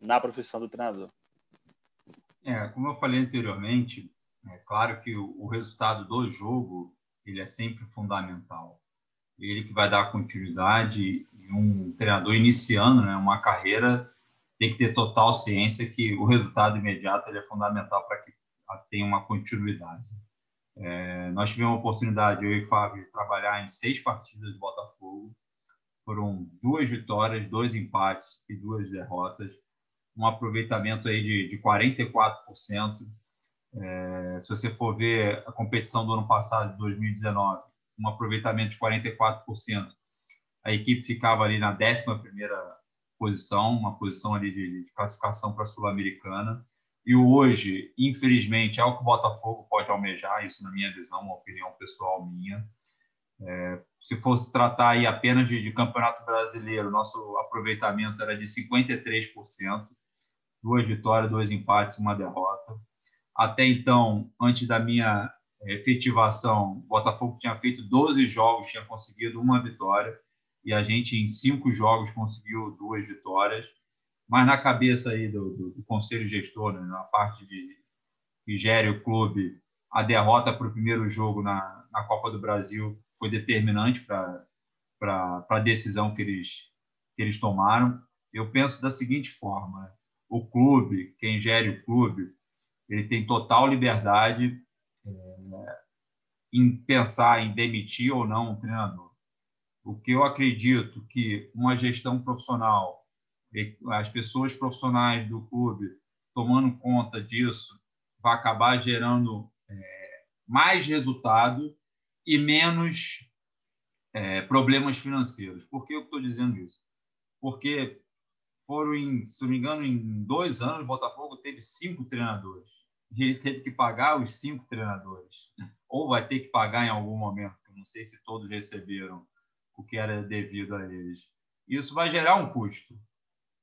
na profissão do treinador? É, como eu falei anteriormente, é claro que o, o resultado do jogo ele é sempre fundamental. Ele que vai dar continuidade um treinador iniciando né, uma carreira tem que ter total ciência que o resultado imediato é fundamental para que tenha uma continuidade. É, nós tivemos a oportunidade, eu e Fábio, de trabalhar em seis partidas de Botafogo. Foram duas vitórias, dois empates e duas derrotas. Um aproveitamento aí de, de 44%. É, se você for ver a competição do ano passado, de 2019, um aproveitamento de 44%, a equipe ficava ali na 11 posição, uma posição ali de, de classificação para a Sul-Americana. E hoje, infelizmente, é o que o Botafogo pode almejar, isso na minha visão, uma opinião pessoal minha. É, se fosse tratar aí apenas de, de, Campeonato Brasileiro, nosso aproveitamento era de 53%, duas vitórias, dois empates, uma derrota. Até então, antes da minha efetivação, o Botafogo tinha feito 12 jogos, tinha conseguido uma vitória e a gente em cinco jogos conseguiu duas vitórias. Mas na cabeça aí do, do, do conselho gestor, né, na parte de que gere o clube, a derrota para o primeiro jogo na, na Copa do Brasil foi determinante para a decisão que eles, que eles tomaram. Eu penso da seguinte forma: o clube, quem gere o clube, ele tem total liberdade é, em pensar em demitir ou não um treinador o que eu acredito que uma gestão profissional, as pessoas profissionais do clube tomando conta disso, vai acabar gerando é, mais resultado e menos é, problemas financeiros. Por que eu estou dizendo isso? Porque foram, em, se não me engano, em dois anos, o Botafogo teve cinco treinadores. E ele teve que pagar os cinco treinadores. Ou vai ter que pagar em algum momento. Não sei se todos receberam o que era devido a eles. Isso vai gerar um custo.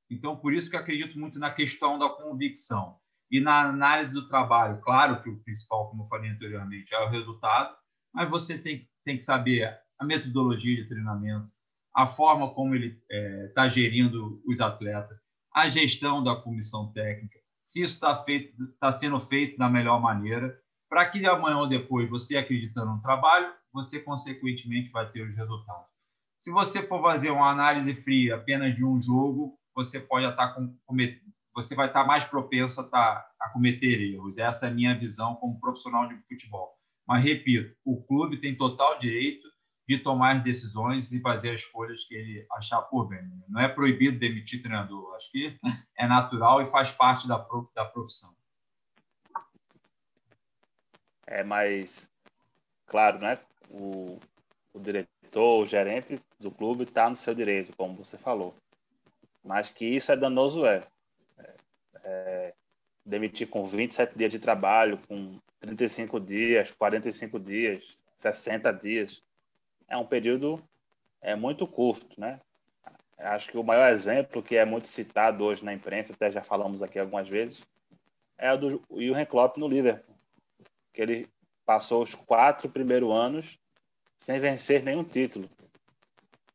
Então, por isso que acredito muito na questão da convicção. E na análise do trabalho, claro que o principal, como eu falei anteriormente, é o resultado, mas você tem, tem que saber a metodologia de treinamento, a forma como ele está é, tá gerindo os atletas, a gestão da comissão técnica, se isso está tá sendo feito da melhor maneira, para que amanhã ou depois você acreditando no trabalho, você consequentemente vai ter os resultados. Se você for fazer uma análise fria apenas de um jogo, você pode estar com, você vai estar mais propenso a, estar, a cometer erros. Essa é a minha visão como profissional de futebol. Mas repito, o clube tem total direito de tomar decisões e fazer as escolhas que ele achar por bem. Não é proibido demitir treinador. Acho que é natural e faz parte da, da profissão. É, mas, claro, né? O, o diretor, o gerente do clube está no seu direito, como você falou. Mas que isso é danoso é. é, é demitir com 27 dias de trabalho, com 35 dias, 45 dias, 60 dias é um período é muito curto, né? Acho que o maior exemplo que é muito citado hoje na imprensa, até já falamos aqui algumas vezes, é o do Jurgen Klopp no Liverpool, que ele passou os quatro primeiros anos sem vencer nenhum título.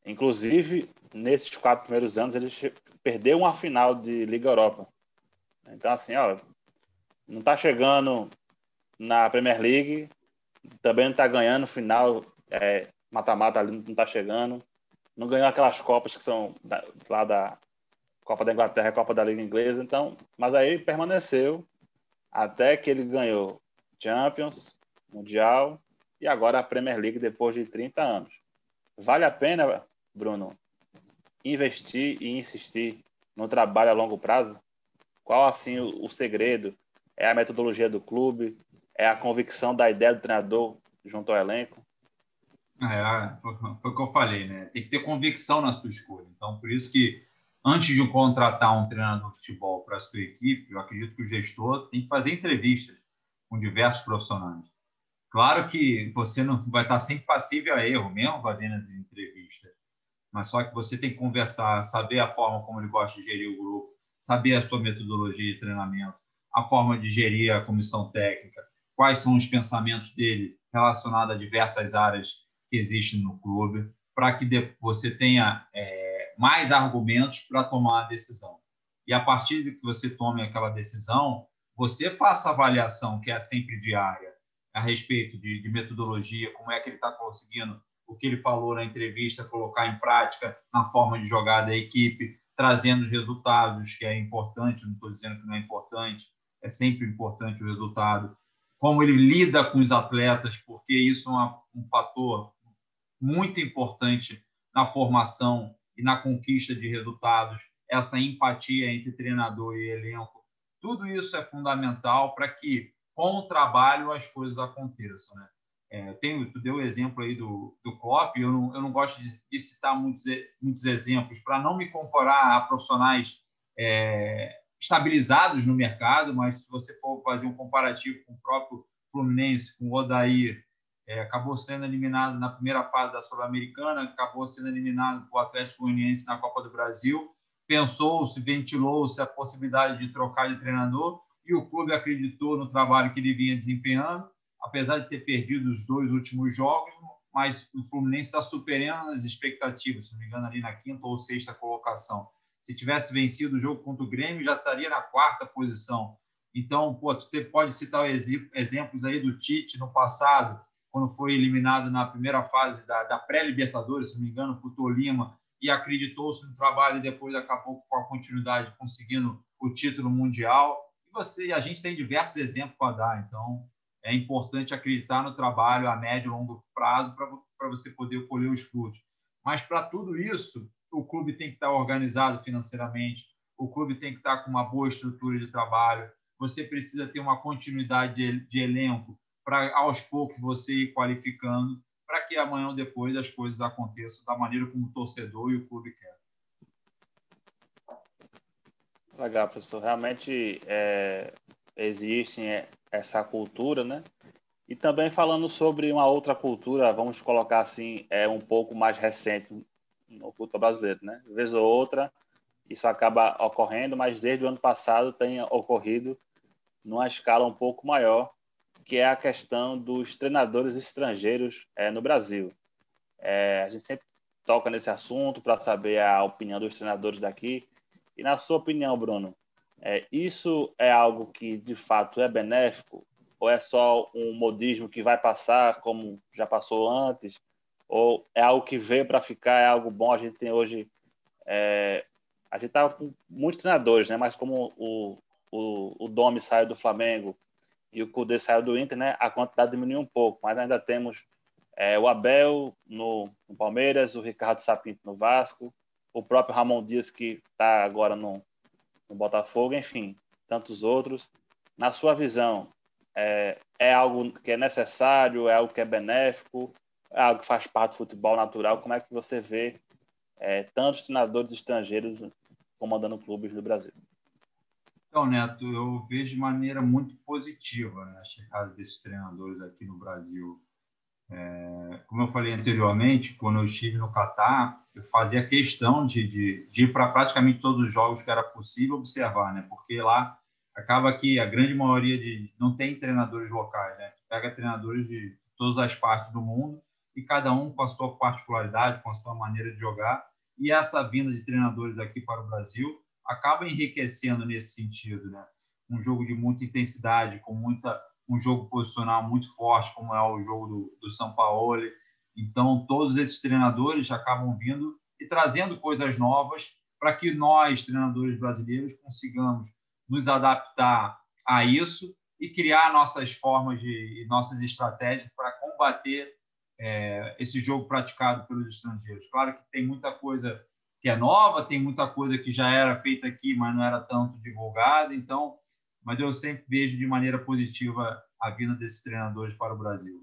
Inclusive, nesses quatro primeiros anos, ele perdeu uma final de Liga Europa. Então, assim, ó, não está chegando na Premier League, também não está ganhando final é, mata-mata ali não está chegando. Não ganhou aquelas Copas que são da, lá da Copa da Inglaterra, Copa da Liga Inglesa, então, mas aí permaneceu até que ele ganhou Champions, Mundial e agora a Premier League depois de 30 anos. Vale a pena, Bruno, investir e insistir no trabalho a longo prazo? Qual assim o, o segredo? É a metodologia do clube? É a convicção da ideia do treinador junto ao elenco? É, foi, o que eu falei, né? Tem que ter convicção na sua escolha. Então, por isso que antes de contratar um treinador de futebol para a sua equipe, eu acredito que o gestor tem que fazer entrevistas com diversos profissionais. Claro que você não vai estar sempre passível a erro, mesmo fazendo as entrevistas, mas só que você tem que conversar, saber a forma como ele gosta de gerir o grupo, saber a sua metodologia de treinamento, a forma de gerir a comissão técnica, quais são os pensamentos dele relacionados a diversas áreas que existe no clube, para que você tenha é, mais argumentos para tomar a decisão. E a partir de que você tome aquela decisão, você faça a avaliação, que é sempre diária, a respeito de, de metodologia, como é que ele está conseguindo o que ele falou na entrevista, colocar em prática na forma de jogar da equipe, trazendo os resultados, que é importante, não estou dizendo que não é importante, é sempre importante o resultado. Como ele lida com os atletas, porque isso é uma, um fator muito importante na formação e na conquista de resultados, essa empatia entre treinador e elenco. Tudo isso é fundamental para que, com o trabalho, as coisas aconteçam. Né? É, tem, tu deu o exemplo aí do, do Klopp, eu não, eu não gosto de, de citar muitos, muitos exemplos para não me comparar a profissionais é, estabilizados no mercado, mas se você for fazer um comparativo com o próprio Fluminense, com o Odair, é, acabou sendo eliminado na primeira fase da Sul-Americana, acabou sendo eliminado por Atlético Goianiense na Copa do Brasil. Pensou-se, ventilou-se a possibilidade de trocar de treinador e o clube acreditou no trabalho que ele vinha desempenhando, apesar de ter perdido os dois últimos jogos, mas o Fluminense está superando as expectativas, se não me engano, ali na quinta ou sexta colocação. Se tivesse vencido o jogo contra o Grêmio, já estaria na quarta posição. Então, pô, tu pode citar exemplos aí do Tite no passado, quando foi eliminado na primeira fase da, da pré-Libertadores, se não me engano, por Tolima, e acreditou-se no trabalho e depois acabou com a continuidade conseguindo o título mundial. E você, a gente tem diversos exemplos para dar, então é importante acreditar no trabalho a médio e longo prazo para você poder colher os frutos. Mas para tudo isso, o clube tem que estar organizado financeiramente, o clube tem que estar com uma boa estrutura de trabalho, você precisa ter uma continuidade de, de elenco para aos poucos você ir qualificando, para que amanhã ou depois as coisas aconteçam da maneira como o torcedor e o clube quer. Legal, professor. Realmente é, existe essa cultura, né? E também falando sobre uma outra cultura, vamos colocar assim, é um pouco mais recente no futebol brasileiro, né? Vez ou outra, isso acaba ocorrendo, mas desde o ano passado tem ocorrido numa escala um pouco maior, que é a questão dos treinadores estrangeiros é, no Brasil. É, a gente sempre toca nesse assunto para saber a opinião dos treinadores daqui. E na sua opinião, Bruno, é, isso é algo que de fato é benéfico ou é só um modismo que vai passar como já passou antes? Ou é algo que veio para ficar, é algo bom? A gente tem hoje. É, a gente estava com muitos treinadores, né? mas como o, o, o Domi saiu do Flamengo e o Cudê saiu do Inter, né? a quantidade diminuiu um pouco, mas ainda temos é, o Abel no, no, Palmeiras, o Ricardo Sapinto no Vasco, o próprio Ramon Dias, que está agora no, no Botafogo, enfim, tantos outros. Na sua visão, é, é algo que é necessário, é algo que é benéfico, é algo que faz parte do futebol natural. Como é que você vê é, tantos treinadores estrangeiros comandando clubes do Brasil? Então, Neto, eu vejo de maneira muito positiva né, a chegada desses treinadores aqui no Brasil. É, como eu falei anteriormente, quando eu estive no Catar, eu fazia questão de, de, de ir para praticamente todos os jogos que era possível observar, né? Porque lá acaba que a grande maioria de não tem treinadores locais, né? Pega treinadores de todas as partes do mundo e cada um com a sua particularidade, com a sua maneira de jogar. E essa vinda de treinadores aqui para o Brasil acaba enriquecendo nesse sentido, né? Um jogo de muita intensidade, com muita um jogo posicional muito forte, como é o jogo do, do São Paulo. Então, todos esses treinadores acabam vindo e trazendo coisas novas para que nós, treinadores brasileiros, consigamos nos adaptar a isso e criar nossas formas de nossas estratégias para combater é, esse jogo praticado pelos estrangeiros. Claro que tem muita coisa que é nova, tem muita coisa que já era feita aqui, mas não era tanto divulgada. Então, mas eu sempre vejo de maneira positiva a vinda desses treinadores para o Brasil.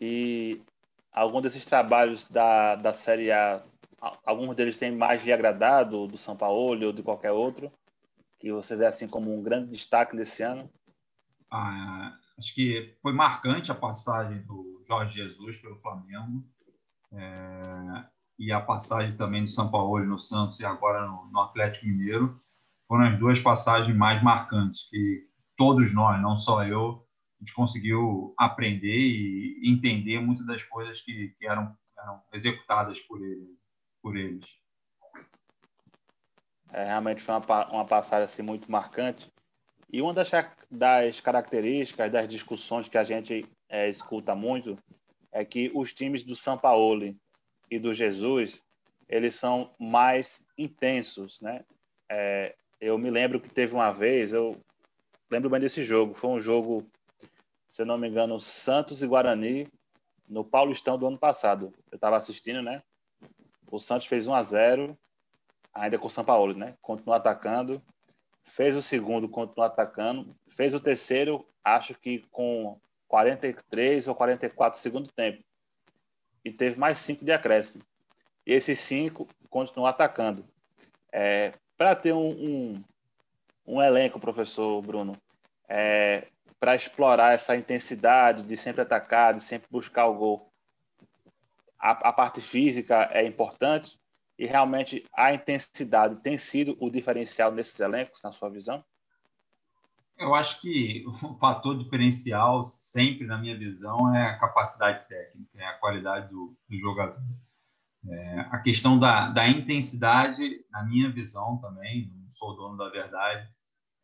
E algum desses trabalhos da, da Série A alguns deles têm mais lhe agradado, do São Paulo ou de qualquer outro, que você vê assim como um grande destaque desse ano? Ah, acho que foi marcante a passagem do Jorge Jesus pelo Flamengo é, e a passagem também do São Paulo no Santos e agora no, no Atlético Mineiro foram as duas passagens mais marcantes que todos nós, não só eu, a gente conseguiu aprender e entender muitas das coisas que, que eram, eram executadas por ele por eles. É, realmente foi uma, uma passagem assim, muito marcante. E uma das, das características das discussões que a gente é, escuta muito é que os times do São Paulo e do Jesus eles são mais intensos, né? É, eu me lembro que teve uma vez, eu lembro bem desse jogo, foi um jogo, se eu não me engano, Santos e Guarani no Paulistão do ano passado. Eu estava assistindo, né? O Santos fez 1 a 0 ainda com o São Paulo, né? Continuou atacando. Fez o segundo, continuou atacando. Fez o terceiro, acho que com 43 ou 44 segundo tempo. E teve mais cinco de acréscimo. E esses cinco continuou atacando. É, Para ter um, um, um, elenco, professor Bruno, é, para explorar essa intensidade de sempre atacar, de sempre buscar o gol, a, a parte física é importante e realmente a intensidade tem sido o diferencial nesses elencos, na sua visão? Eu acho que o fator diferencial, sempre na minha visão, é a capacidade técnica, é a qualidade do, do jogador. É, a questão da, da intensidade, na minha visão também, não sou dono da verdade,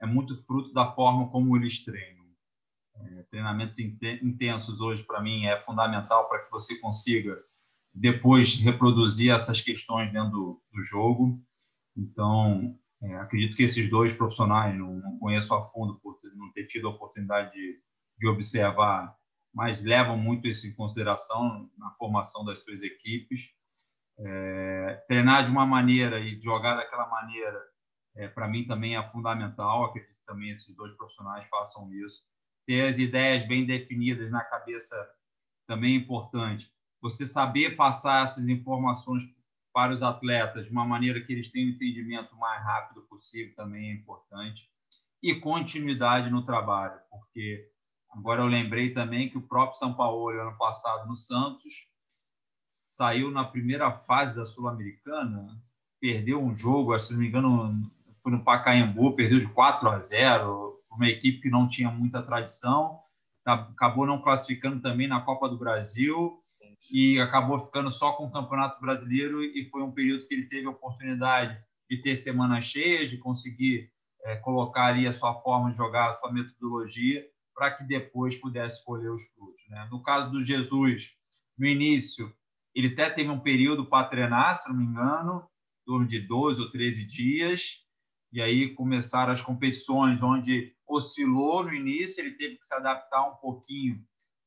é muito fruto da forma como eles treinam. É, treinamentos intensos hoje, para mim, é fundamental para que você consiga depois reproduzir essas questões dentro do, do jogo. Então, é, acredito que esses dois profissionais, não, não, conheço a fundo por não ter tido a oportunidade de, de observar, mas levam muito isso em consideração na formação das suas equipes. É, treinar de uma maneira e jogar daquela maneira, é, para mim também é fundamental. Acredito também esses dois profissionais façam isso. Ter as ideias bem definidas na cabeça também é importante. Você saber passar essas informações para os atletas de uma maneira que eles tenham entendimento mais rápido possível também é importante. E continuidade no trabalho, porque agora eu lembrei também que o próprio São Paulo, ano passado, no Santos, saiu na primeira fase da Sul-Americana, perdeu um jogo, se não me engano, foi no Pacaembu, perdeu de 4 a 0, uma equipe que não tinha muita tradição, acabou não classificando também na Copa do Brasil e acabou ficando só com o Campeonato Brasileiro e foi um período que ele teve a oportunidade de ter semanas cheias, de conseguir é, colocar ali a sua forma de jogar, a sua metodologia, para que depois pudesse colher os frutos. Né? No caso do Jesus, no início, ele até teve um período para treinar, se não me engano, em torno de 12 ou 13 dias, e aí começaram as competições onde oscilou no início, ele teve que se adaptar um pouquinho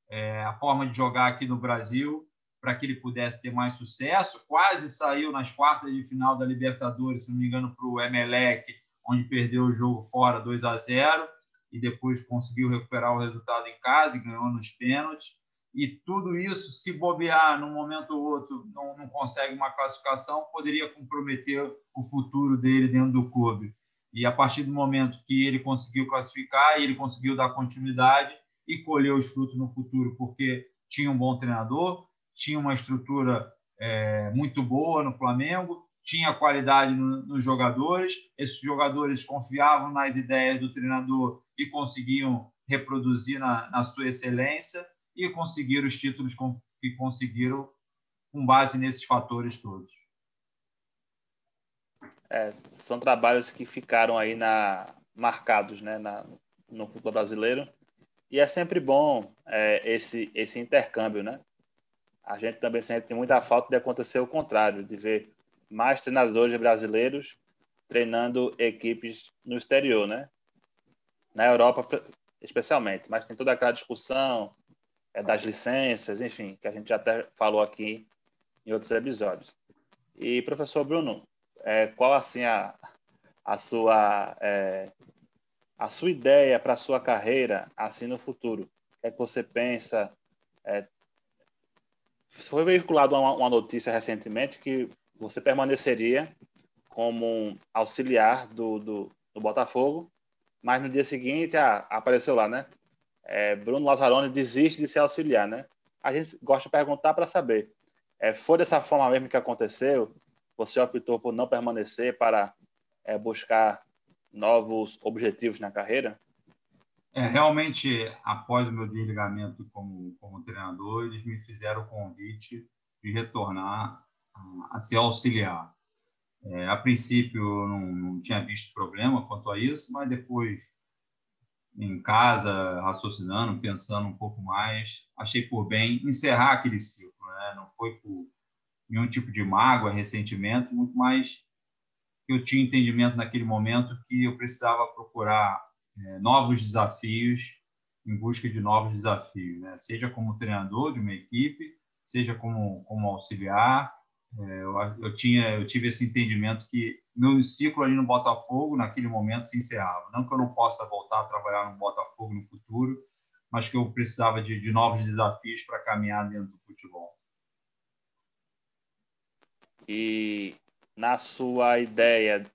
é, a forma de jogar aqui no Brasil para que ele pudesse ter mais sucesso. Quase saiu nas quartas de final da Libertadores, se não me engano, para o Emelec, onde perdeu o jogo fora 2 a 0 e depois conseguiu recuperar o resultado em casa e ganhou nos pênaltis. E tudo isso, se bobear num momento ou outro, não, não consegue uma classificação, poderia comprometer o futuro dele dentro do clube. E a partir do momento que ele conseguiu classificar, ele conseguiu dar continuidade e colher os frutos no futuro, porque tinha um bom treinador, tinha uma estrutura é, muito boa no Flamengo, tinha qualidade no, nos jogadores, esses jogadores confiavam nas ideias do treinador e conseguiam reproduzir na, na sua excelência e conseguiram os títulos que conseguiram com base nesses fatores todos. É, são trabalhos que ficaram aí na, marcados né, na, no futebol brasileiro e é sempre bom é, esse, esse intercâmbio, né? A gente também sente muita falta de acontecer o contrário, de ver mais treinadores brasileiros treinando equipes no exterior, né? Na Europa, especialmente. Mas tem toda aquela discussão é, das licenças, enfim, que a gente já até falou aqui em outros episódios. E, professor Bruno, é, qual assim a, a sua é, a sua ideia para a sua carreira assim no futuro? O que é que você pensa? É, foi veiculado uma, uma notícia recentemente que você permaneceria como auxiliar do, do, do Botafogo, mas no dia seguinte ah, apareceu lá, né? É, Bruno Lazzaroni desiste de ser auxiliar, né? A gente gosta de perguntar para saber, é, foi dessa forma mesmo que aconteceu? Você optou por não permanecer para é, buscar novos objetivos na carreira? É, realmente, após o meu desligamento como, como treinador, eles me fizeram o convite de retornar a, a ser auxiliar. É, a princípio, eu não, não tinha visto problema quanto a isso, mas depois, em casa, raciocinando, pensando um pouco mais, achei por bem encerrar aquele ciclo. Né? Não foi por nenhum tipo de mágoa, ressentimento, muito mais eu tinha entendimento naquele momento que eu precisava procurar é, novos desafios em busca de novos desafios, né? seja como treinador de uma equipe, seja como, como auxiliar. É, eu, eu, tinha, eu tive esse entendimento que meu ciclo ali no Botafogo, naquele momento, se encerrava. Não que eu não possa voltar a trabalhar no Botafogo no futuro, mas que eu precisava de, de novos desafios para caminhar dentro do futebol. E na sua ideia,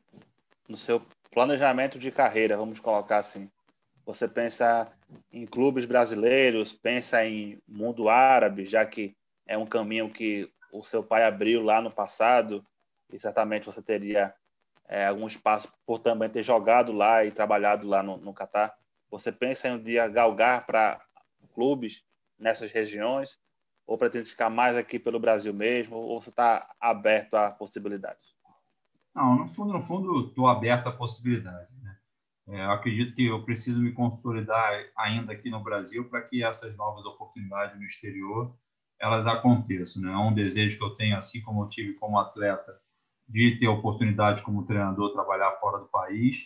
no seu planejamento de carreira, vamos colocar assim, você pensa em clubes brasileiros, pensa em mundo árabe, já que é um caminho que o seu pai abriu lá no passado e certamente você teria é, algum espaço por também ter jogado lá e trabalhado lá no, no Catar. Você pensa em um dia galgar para clubes nessas regiões ou pretende ficar mais aqui pelo Brasil mesmo, ou você está aberto a possibilidades? Não, no fundo, no fundo, estou aberto a possibilidades. Né? É, acredito que eu preciso me consolidar ainda aqui no Brasil para que essas novas oportunidades no exterior elas aconteçam. Né? É um desejo que eu tenho, assim como eu tive como atleta, de ter oportunidade como treinador trabalhar fora do país.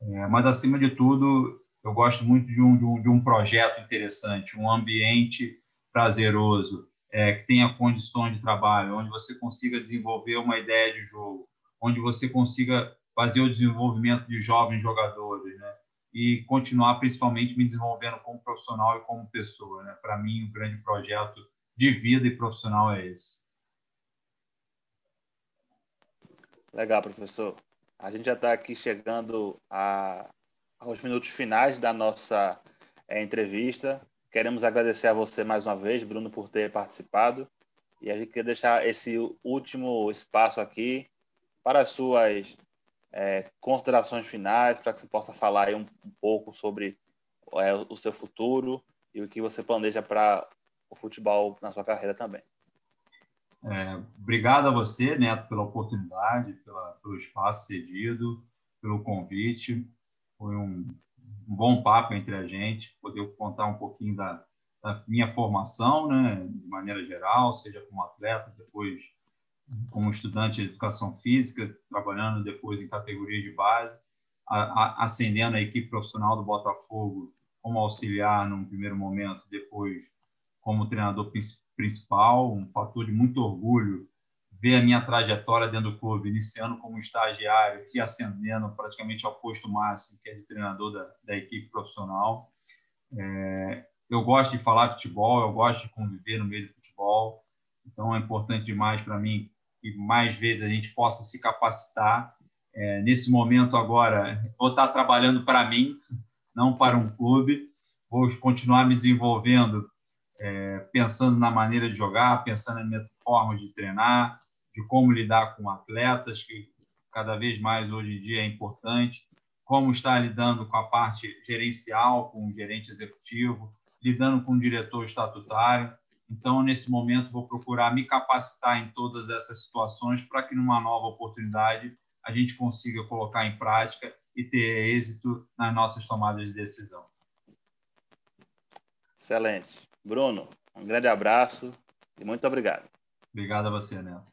É, mas acima de tudo, eu gosto muito de um, de um, de um projeto interessante, um ambiente prazeroso, é, que tenha condições de trabalho, onde você consiga desenvolver uma ideia de jogo, onde você consiga fazer o desenvolvimento de jovens jogadores, né? e continuar principalmente me desenvolvendo como profissional e como pessoa. Né? Para mim, um grande projeto de vida e profissional é esse. Legal, professor. A gente já está aqui chegando a, aos minutos finais da nossa é, entrevista. Queremos agradecer a você mais uma vez, Bruno, por ter participado. E a gente quer deixar esse último espaço aqui para as suas é, considerações finais, para que você possa falar um, um pouco sobre é, o seu futuro e o que você planeja para o futebol na sua carreira também. É, obrigado a você, Neto, pela oportunidade, pela, pelo espaço cedido, pelo convite. Foi um, um, bom papo entre a gente, poder contar um pouquinho da, da, minha formação, né, de maneira geral, seja como atleta, depois como estudante de educação física, trabalhando depois em categoria de base, a, a, ascendendo a equipe profissional do Botafogo como auxiliar num primeiro momento, depois como treinador principal, um fator de muito orgulho ver a minha trajetória dentro do clube, iniciando como estagiário, que ascendendo praticamente ao posto máximo, que é de treinador da, da equipe profissional. É, eu gosto de falar futebol, eu gosto de conviver no meio do futebol, então é importante demais para mim que mais vezes a gente possa se capacitar. É, nesse momento agora, vou estar trabalhando para mim, não para um clube, vou continuar me desenvolvendo é, pensando na maneira de jogar, pensando na minha forma de treinar, de como lidar com atletas, que cada vez mais hoje em dia é importante, como estar lidando com a parte gerencial, com o gerente executivo, lidando com o diretor estatutário. Então, nesse momento, vou procurar me capacitar em todas essas situações para que, numa nova oportunidade, a gente consiga colocar em prática e ter êxito nas nossas tomadas de decisão. Excelente. Bruno, um grande abraço e muito obrigado. Obrigado a você, Neto.